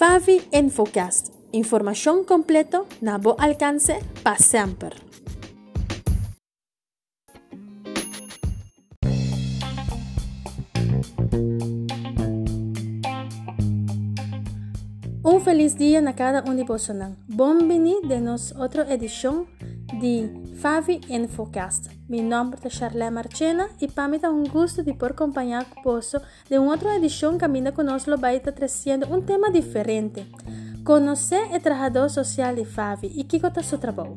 Favi Infocast. Información completo na bo alcance para siempre. Un feliz día a cada uno de vosotros. Bienvenido de nos otra edición de Favi Infocast. Mi nombre es Charlene Marchena y para mí es un gusto de poder acompañar vos de una otra edición que a conosco vai estar trazendo un tema diferente. Conocer el trabajador social de Favi y qué está su trabajo.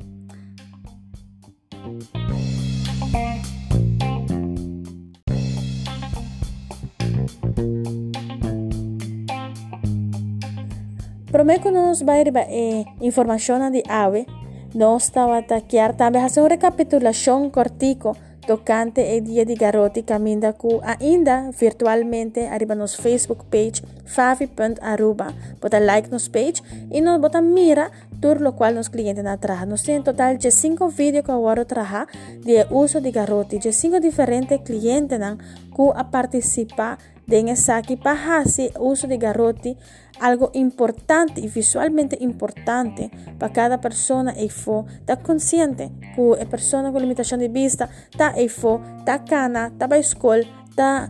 Prometo nos vai eh, informação de AVE nós estava a taquear também fazer uma recapitulação cortico tocante o dia de garoto caminda com ainda virtualmente arriba nos Facebook page favi.aruba bota like nos page e nos bota mira tudo o qual nos clientes na traja nós temos total de cinco vídeos que agora traja de uso de garoto de cinco diferentes clientes que a participar de aqui para fazer uso de garoto algo importante y visualmente importante para cada persona e fo está consciente que la persona con limitación de vista está e fo está cana está a escola está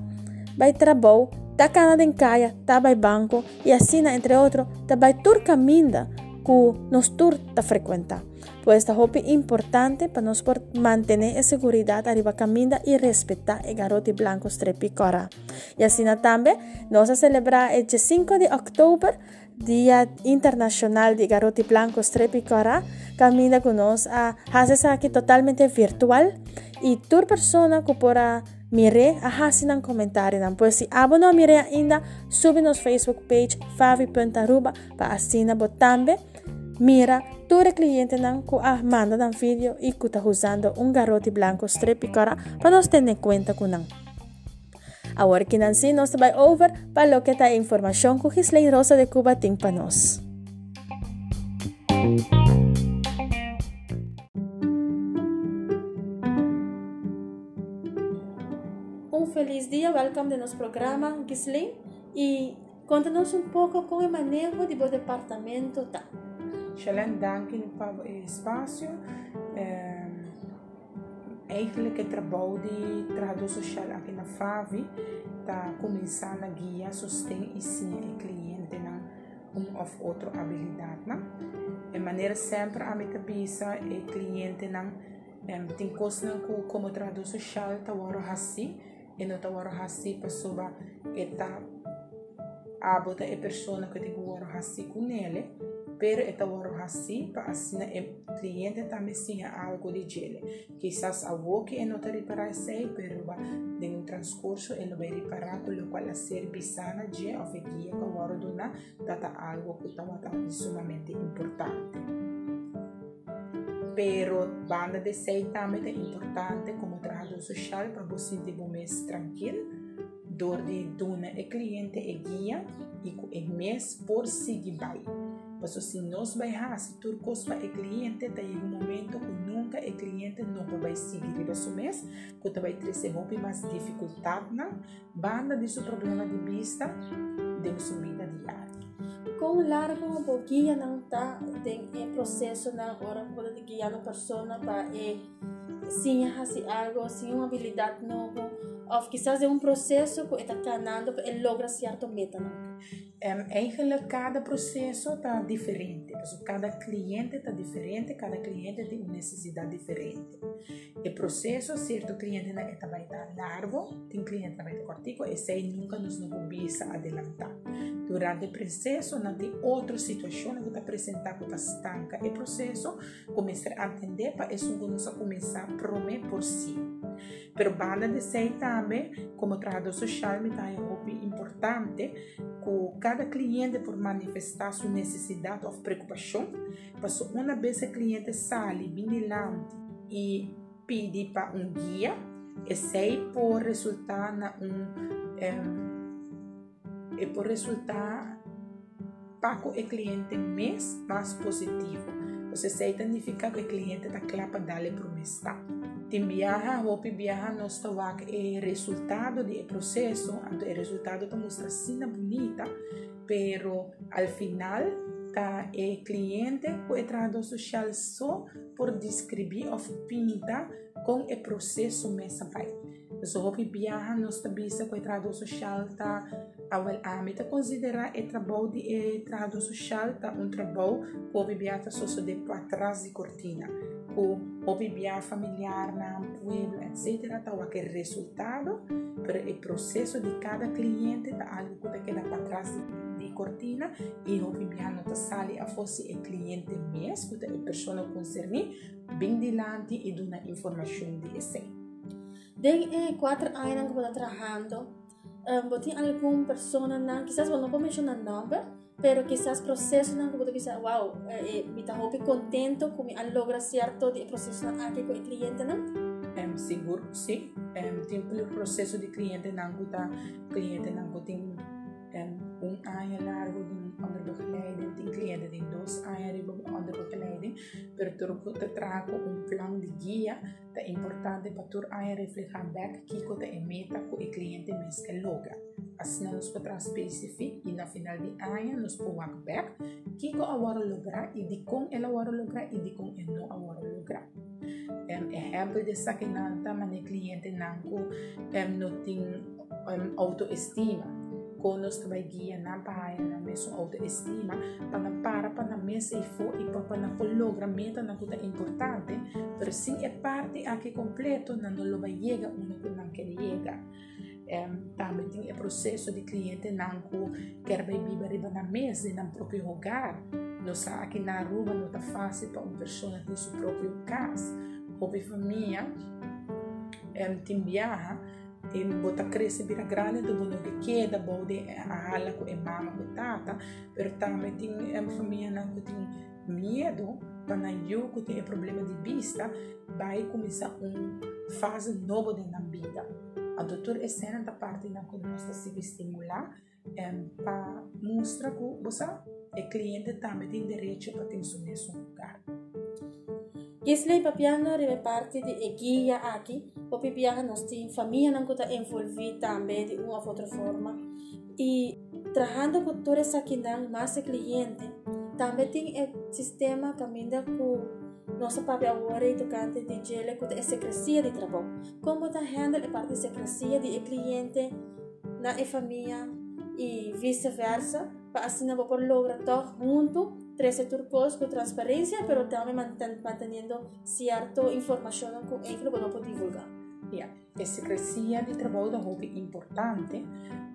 vai trabalho está cana de casa está vai banco y así entre otros está vai tur caminda que nos tur frecuenta pues esta es importante para nos mantener la seguridad arriba caminda y respetar el garoto blanco strepicora. Y así también nos a celebrar el 5 de octubre Día Internacional de Garoto Blanco Strepicora. Camina con nos a hacer aquí totalmente virtual y tu persona que podrá mire a un comentario. Pues si abono mire ainda, sube nos Facebook page favi.aruba para así también mira todo cliente nan ku ah dan vídeo y ku está usando un garrote blanco strepicara para nos tener cuenta nan. Ahora que Nancy nos va over para lo que está información que Gislain Rosa de Cuba tiene para nos. Un feliz día, welcome de nuestro programa Gislain y contanos un poco con el manejo de tu departamento. Ta. Shalom, dank in het espaço. É, eigenlijk het trabalho de trabalho social aqui na FAVI está começando a guiar, sustém e sim o cliente na um ou outra habilidade. Né? De maneira sempre a minha cabeça o cliente não tem coisas como trabalho social está waro assim e não está waro assim para soba eta a bota a pessoa que tem waro assim com ele Pero itawaro hasi paasina e cliente también algo di gel. Quizás a que no te reparase, pero va en un transcurso e lo ve reparar con lo cual hacer bisana je o fegia con waro dona data algo que tawata sumamente importante. Pero banda de sei también es importante como trabajo social para vos sentir un mes tranquilo dor die doen e cliënten e guia e, e mes por seguir Mas se nós se turcos para o cliente, tem um momento que nunca o cliente não vai seguir o mês, que vai trazer muito mais dificuldade na banda de seu problema de vista de sua vida diária. Com largo um guia não está tem processo na hora de guiar a pessoa para sim fazer algo, sim uma habilidade nova, ou quizás é um processo que está canando, ele logra certo meta não. Um, cada processo está diferente. Cada cliente está diferente, cada cliente tem uma necessidade diferente. O processo, certo cliente eta vai estar largo, tem cliente na vai estar cortico, e sei nunca nos começa a adelantar. Durante o processo, não tem outra situação que está apresentar que está estanca. O processo começa a entender para isso que nós começar a prometer por si. Pero banda de sei também, como trabalho social, me está importante que cada cliente por manifestar sua necessidade ou preocupação, mas uma vez o cliente sai bem delante e pede para um guia, esse por resultar na um um, e por resultar para o cliente mais mais positivo. Você sei significa que o cliente está claro para dar-lhe promessa timbiarra, roupa biarra, nós tovac é resultado de processo, é resultado está mostrando bem bonita, pero ao final tá é cliente o entrado social só por descrever ou pinta com o processo mesmo pai. So roupa biarra nós tabisa o entrado social tá a meta considera o trabalho eh, de entrado social tá um trabalho que o biarra só de para trás de cortina. ob ja un pueblo, etc., tal aquel resultado, pero el proceso de cada cliente, da algo que queda para atrás de cortina, y ob ja no te sale a fosse el cliente mes, que la persona concernida, bien delante y da una información de ese. De cuatro años que trabajando, eh, algún persona, quizás no puedo mencionar nombre, pero quizás proceso na kubuto quizás wow eh, mi hopi contento kung an logra cierto proceso na aki ko cliente na um, seguro sim um, tem o processo de cliente kuta cliente não kuting um, um ano largo de begeleiding, die cliënten dus aanriep onder begeleiding, per turco te traco un plan de guia, te importante para tur aanriep back kiko te emeta ku e cliënten mensen loga. As na nos petra specific, in na final di aia nos po wak back, kiko awaro logra, idi kong el awaro logra, idi kong el no awaro logra. Um, e hebben de sakinanta, maar de cliënten nanko um, noting um, autoestima. konos kabaigiyan ah. na bahayan na meso autoestima, pangampara pa na mesa ifo ipapanakulogra meta na kuta importante, pero sin e parte anche completo na non lo baiega uno con anche riega. Um, ehm, tamo tem é processo de cliente nanku quer bebi bariba na mesa e na próprio lugar. Não sa aqui na rua não tá fácil para uma pessoa ter seu próprio casa. Hobby família, um, ehm, tem e bota cresce vira grande do bono que queda bode a hala com a mama com tata pero também tem uma família não que tem medo para eu que tem problema de vista vai começar uma fase nova na vida. A doutor é da parte na que nós se estimular um, para mostrar que você o cliente também tem direito para ter seu mesmo lugar. Gisley papiano rive parte di guia aqui, nós tem família não que está envolvida também de uma ou outra forma e toda essa questão mais cliente também tem o sistema caminha com nosso papel agora é tocante de gele com a secrecia de trabalho. Como está handle a parte secrecia de cliente na família e vice-versa, para assim não por lograr todo junto, três turcos com transparência, mas também mantendo certa informação com ele que não pode divulgar. Ja, secretie die trouwde hoop ik importante,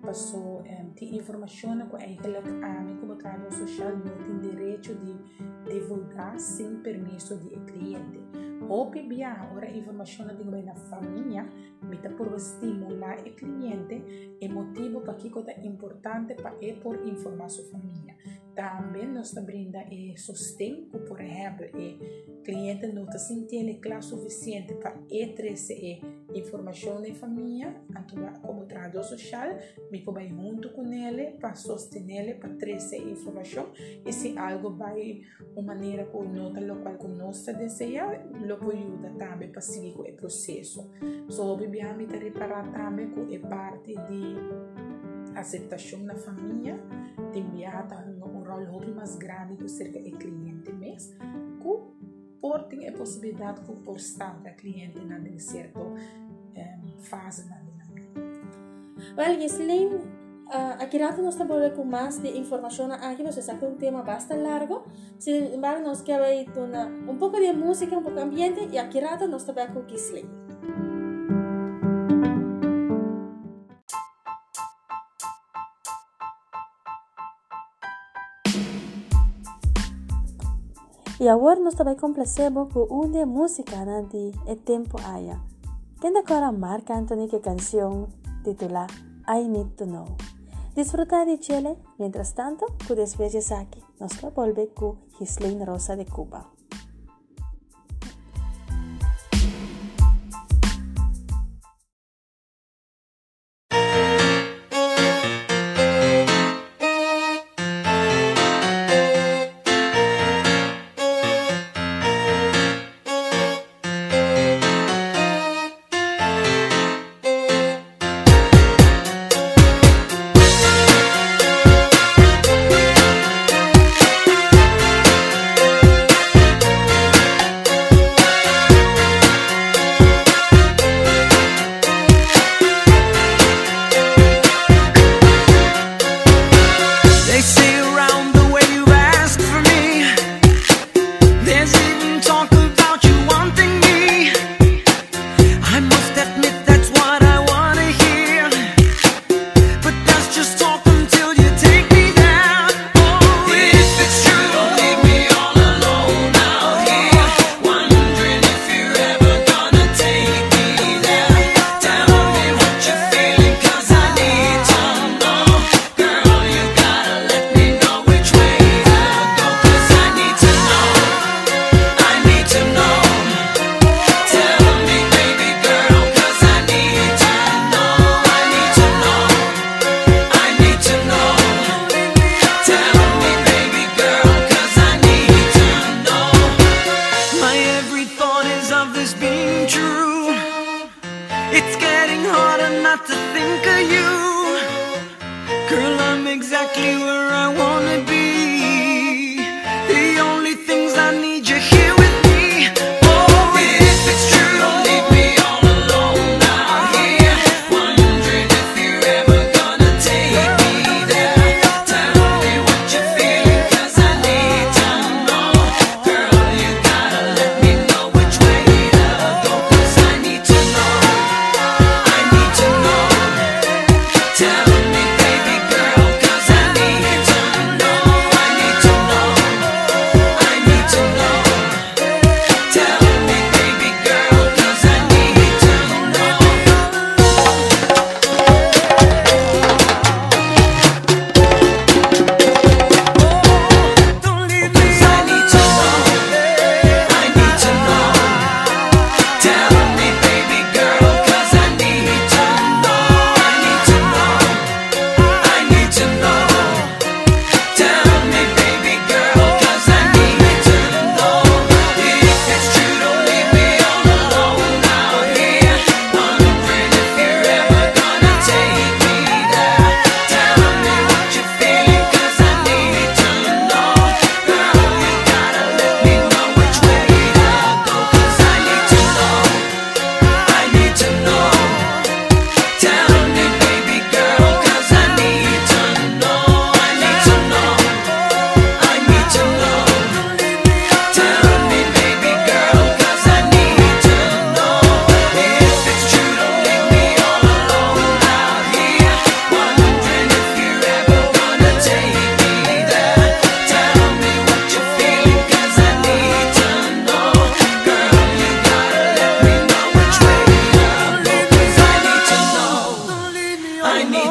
Pas zo die ehm, informatie que eigenlijk aan ik op het social niet in direito de divulgar sem permiso de cliente. Hoop ik bij agora informatie de governo família meta por estimular o cliente e motivo para que é importante para por informar sua família. Tá, também nos brinda el sustento, por exemplo, e cliente não se tiene claro suficiente para E13 informação en família, como trabalho social, me vou junto com ele para sostenerle para 13 informação e se algo vai uma maneira com que nota lo qual no se desea, lo puedo também también para seguir processo. el proceso. Solo debemos reparar também com a parte de aceitação na família, de enviar também rol mais grande do cerca do cliente mesmo, que portem a possibilidade de por da cliente na certa um, fase na. Well, Gisline, uh, aqui rato nós estamos com mais de você sabe que é um tema bastante largo, sin embargo, nós queremos um pouco de música, um pouco de ambiente, e aqui rato nós estamos com Gisline. E agora nós também complacemos com uma música de E Tempo Aya. Quem decora Marc Anthony que canção titula I Need to Know. Disfrutar de Chile, mientras tanto, que despejes aqui. Nos volve com Gislaine Rosa de Cuba. Tell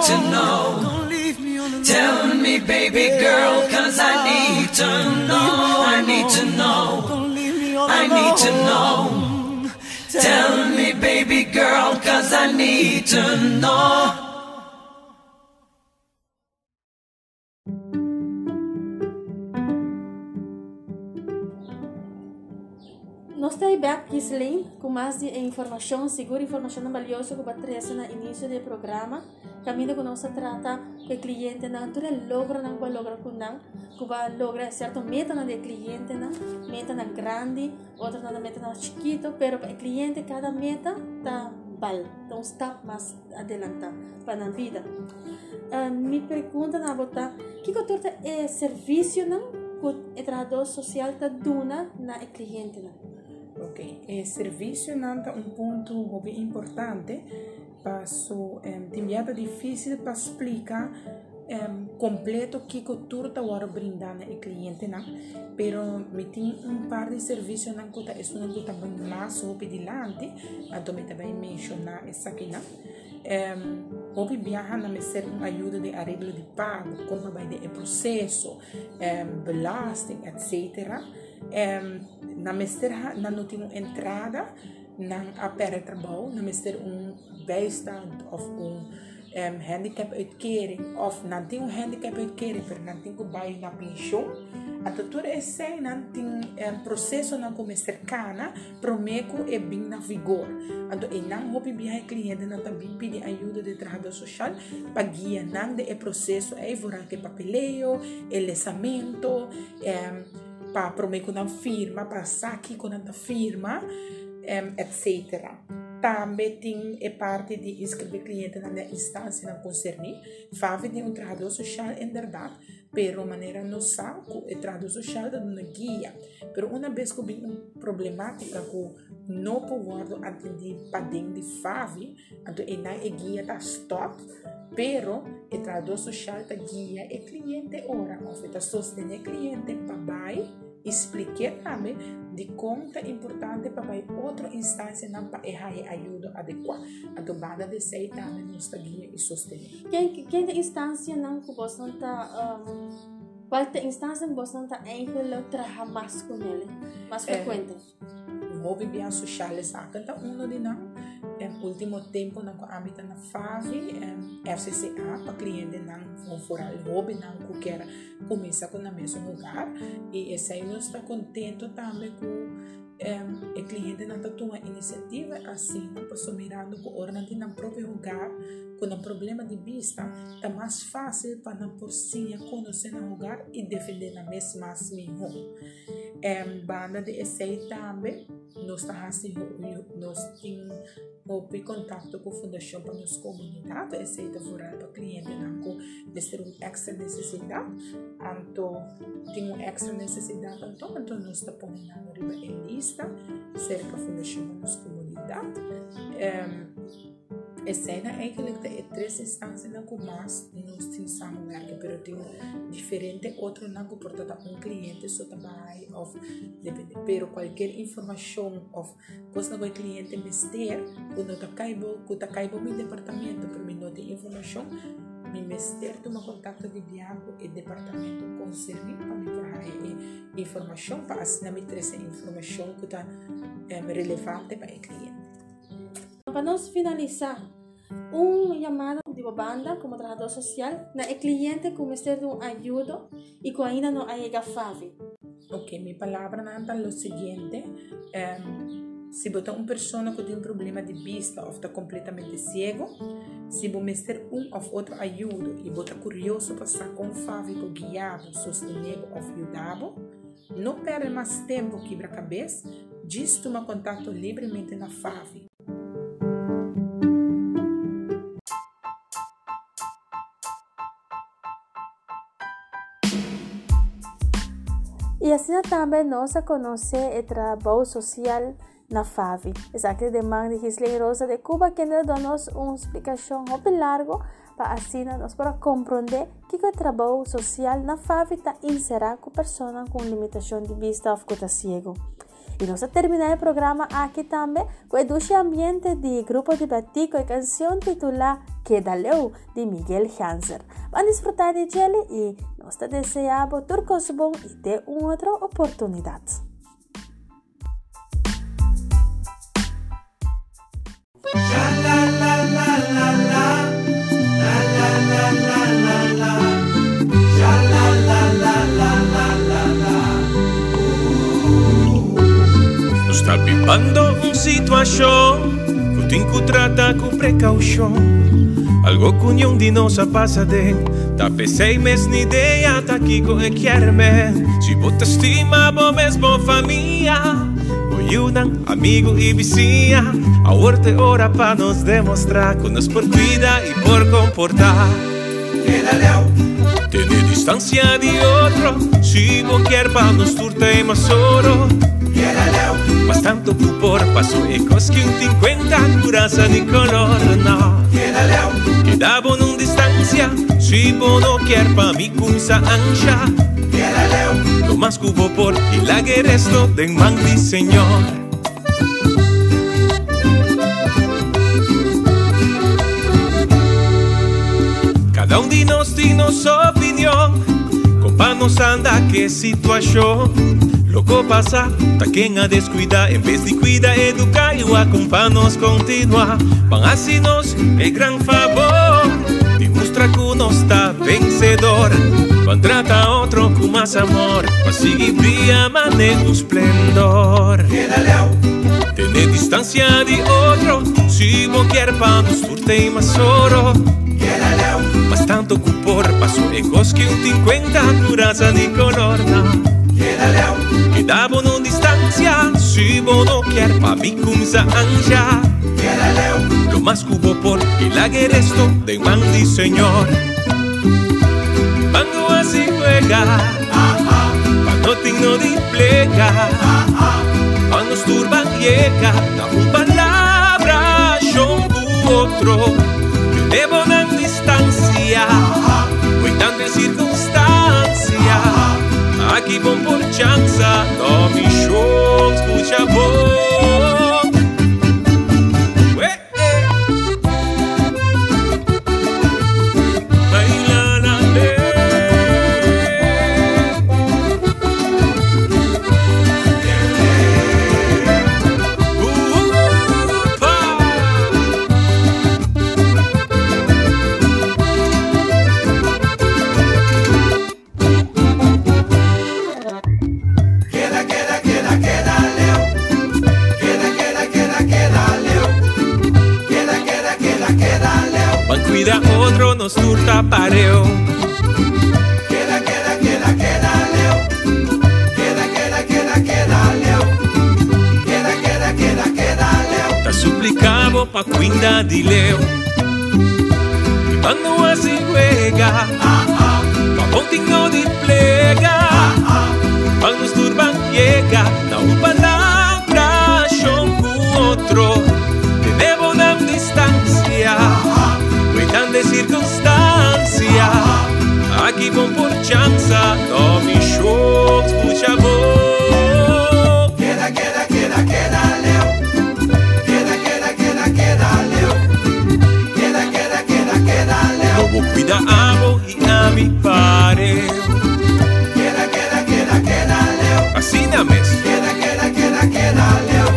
to know. Tell me, baby girl, cause I need to know. I need to know. I need to know. Tell me, baby girl, cause I need to know. Nós estamos back, Gislin, com mais de informação, segura informação valiosa que vai trazer no início do programa. Trata que o cliente não tudo logra não vai lograr com não, que vai lograr certo meta na de cliente não, meta na grande, outra na meta na chiquito, pero o cliente cada meta tá bal, então step mais adelante para a vida. Uh, me pergunta na que que torta é serviço não que o trabalhador social tá dando na cliente não? Ok, e serviço nanta um ponto muito importante para su um, timbiata difícil para explicar um, completo que tá agora brindando ao cliente não, pero me tem um par de serviços não que é um que também mais sobre dilante, então me também mencionar essa aqui não. Um, houve viaja na me ser uma ajuda de arreglo de pago, como vai de processo, um, belasting, etc. Um, na mester na não tem entrada non-apparentable, namens er een bijstand of een um, handicapuitkering of nanting um handicapuitkering per nanting ko bayo na pensão a tutura é sem nanting um, processo na como cercana promeco é bem na vigor. Então e não hopi biha cliente na também tá pedi ajuda de trabalho social para guiar não de é processo é vorante é papeleio é lesamento um, para promeco na firma para saque com a firma etc. Também tem a parte de inscrever cliente na instância na concerne, fave de um trabalhador social em verdade, pero maneira no saco o trabalhador social da uma guia. Pero uma vez que tem uma problemática que não pode atender para dentro de fave, então a guia está stop, pero o trabalhador social está guia e cliente ora, ou está sostener cliente para baixo expliquei também de conta importante para outra instância não para errar ajuda adequada. A de sei também nos guia e sostener. Quem quem instância não que você não tá um, qual da instância você não tá eigenlijk trabalhar mais com ele, mais frequente? Hobby bem social saca tá um de não. Último tempo na âmbito na FAV, FCCA para cliente não vão fora hobby não que quer começar com o mesmo lugar e esse aí nós está contente também com o клиенти на татуа инициатива асина посумирано ко орна ти no próprio lugar. Com на problema de vista tá mais fácil para na porcinha conhecer o lugar e defender na mesma assim é banda de essay também nós tá assim nós tem o contato com a fundação para nos comunidade essay tá fora para cliente não de ser um extra necessidade. Então tem um extra necessidade então então nós tá pondo na riba lista, cerca da fundação para nos comunidade. Um, escena eigenlijk de três instâncias na mais nós temos samenwerken, pero tem diferente outro na portanto um cliente só trabalha of pero qualquer informação of coisa na cliente mister, quando tá caibo meu departamento, para mim não tem informação, me mister toma contato de diabo e departamento concerni para me forrar informação para assinar me trazer informação que está é, relevante para o cliente. Para nós finalizar, un llamado de banda como trabajador social na el cliente que de un ayudo y que ainda no llega fácil. Ok, mi palabra nada lo siguiente. Um, se é uma pessoa que tem um problema de vista ou está completamente cego, se você ter um ou outro ajuda e está curioso para estar fácil, guiado, sustenido ou ajudado, não perde mais tempo quebra-cabeça, diz toma contato livremente na FAV E assim também nós conhece o trabalho social na FAVI. Exato de mãe de Gisle Rosa de Cuba que nos dá uma explicação muito larga para assim nós para compreender que o trabalho social na FAVI está inserido com pessoas com limitação de vista ou que cego. Y nos termina el programa aquí también con el ambiente del grupo de Batico y canción titulada Queda Leu de Miguel Hanser. Van a disfrutar de Jelly y nos deseamos turcos bon y de una otra oportunidad. Está pipando um un situación Cutincu trata com precaução. Algo cuñón de nosa pasa de Da pensei mes ni ideia tá aqui com requerme Se botas estima, bo mesmo família Ayudan, amigo e vizinha A hora é hora para nos demonstrar Que nos por cuidar e por comportar. Tener distância de outro Se você quer para nos turta e mais oro mas tanto por paso e coschi un 50 curasa di color no. Queda bon un distancia. Si bono quier pa mi cunsa ancha más cubo por y la que resto de man señor. Cada un di nos di nos opinión. Compa nos anda que situación. Loco pasa, ta quien a descuida. En vez de cuida, educa y acompañarnos continua Van así nos el gran favor. Demuestra que uno está vencedor Van trata a otro con más amor. Brillando en un esplendor. Tener distancia de otro Si vos quieres pa' nos surte más oro. Mas tanto cupor paso ecos que un 50 curaza ni color no. Quedavo non distancia, si no quiere pa' mi cumsa anja. Lo más cubo por el agueresto de mandi señor. Mango así juega, pa' no de plega. Turban llega, da un palabra, yo otro. Debo una distancia, voy dando circunstancia. Aqui bom por chanza, no a cuinda de leu. Quando a ciguega Com a pontinho de plega. Quando os turban chega Na uma palavra com outro Te devo na distância cuidando de circunstância Aqui vão por chance Não me choques, puxa voz. Cuida amo y a mi pare. Queda, queda, queda, queda, Leo. Así names, Queda, queda, queda, queda, Leo.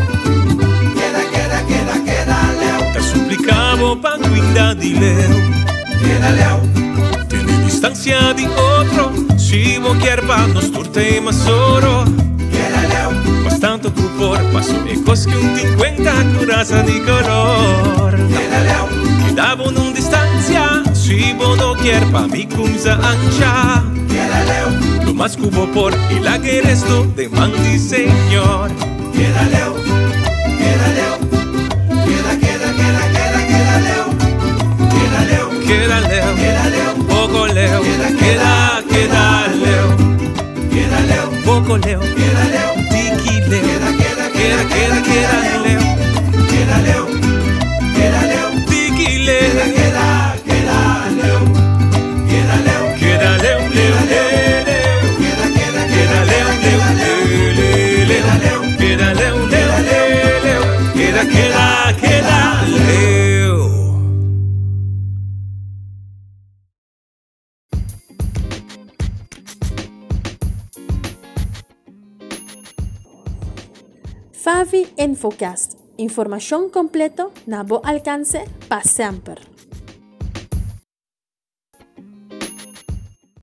Queda, queda, queda, queda, Leo. te supplicavo pa' cuida di Leo. Queda, Leo. Tieni distancia di otro, si vos quieres pa' nos turte más oro. Queda, Leo. Bastante tu por paso e cosche un 50 curaza di color. Queda, Leo. Quedavo in un distancia, si vos no quieres pa' mi cumza ancha. Queda. Lo más cubo por y la que resto de mandi señor. Queda, Leo. Queda, Leo. Queda, queda, queda, queda, queda, Leo. Queda, Leo. Queda Leo, Queda, Leo. poco Leo, queda, queda Leo, Queda, Leo. poco Leo, Queda, Leo. tiki Leo, Queda, queda, queda, queda, queda Leo, Infocast. Información completo na bo alcance pa sempre.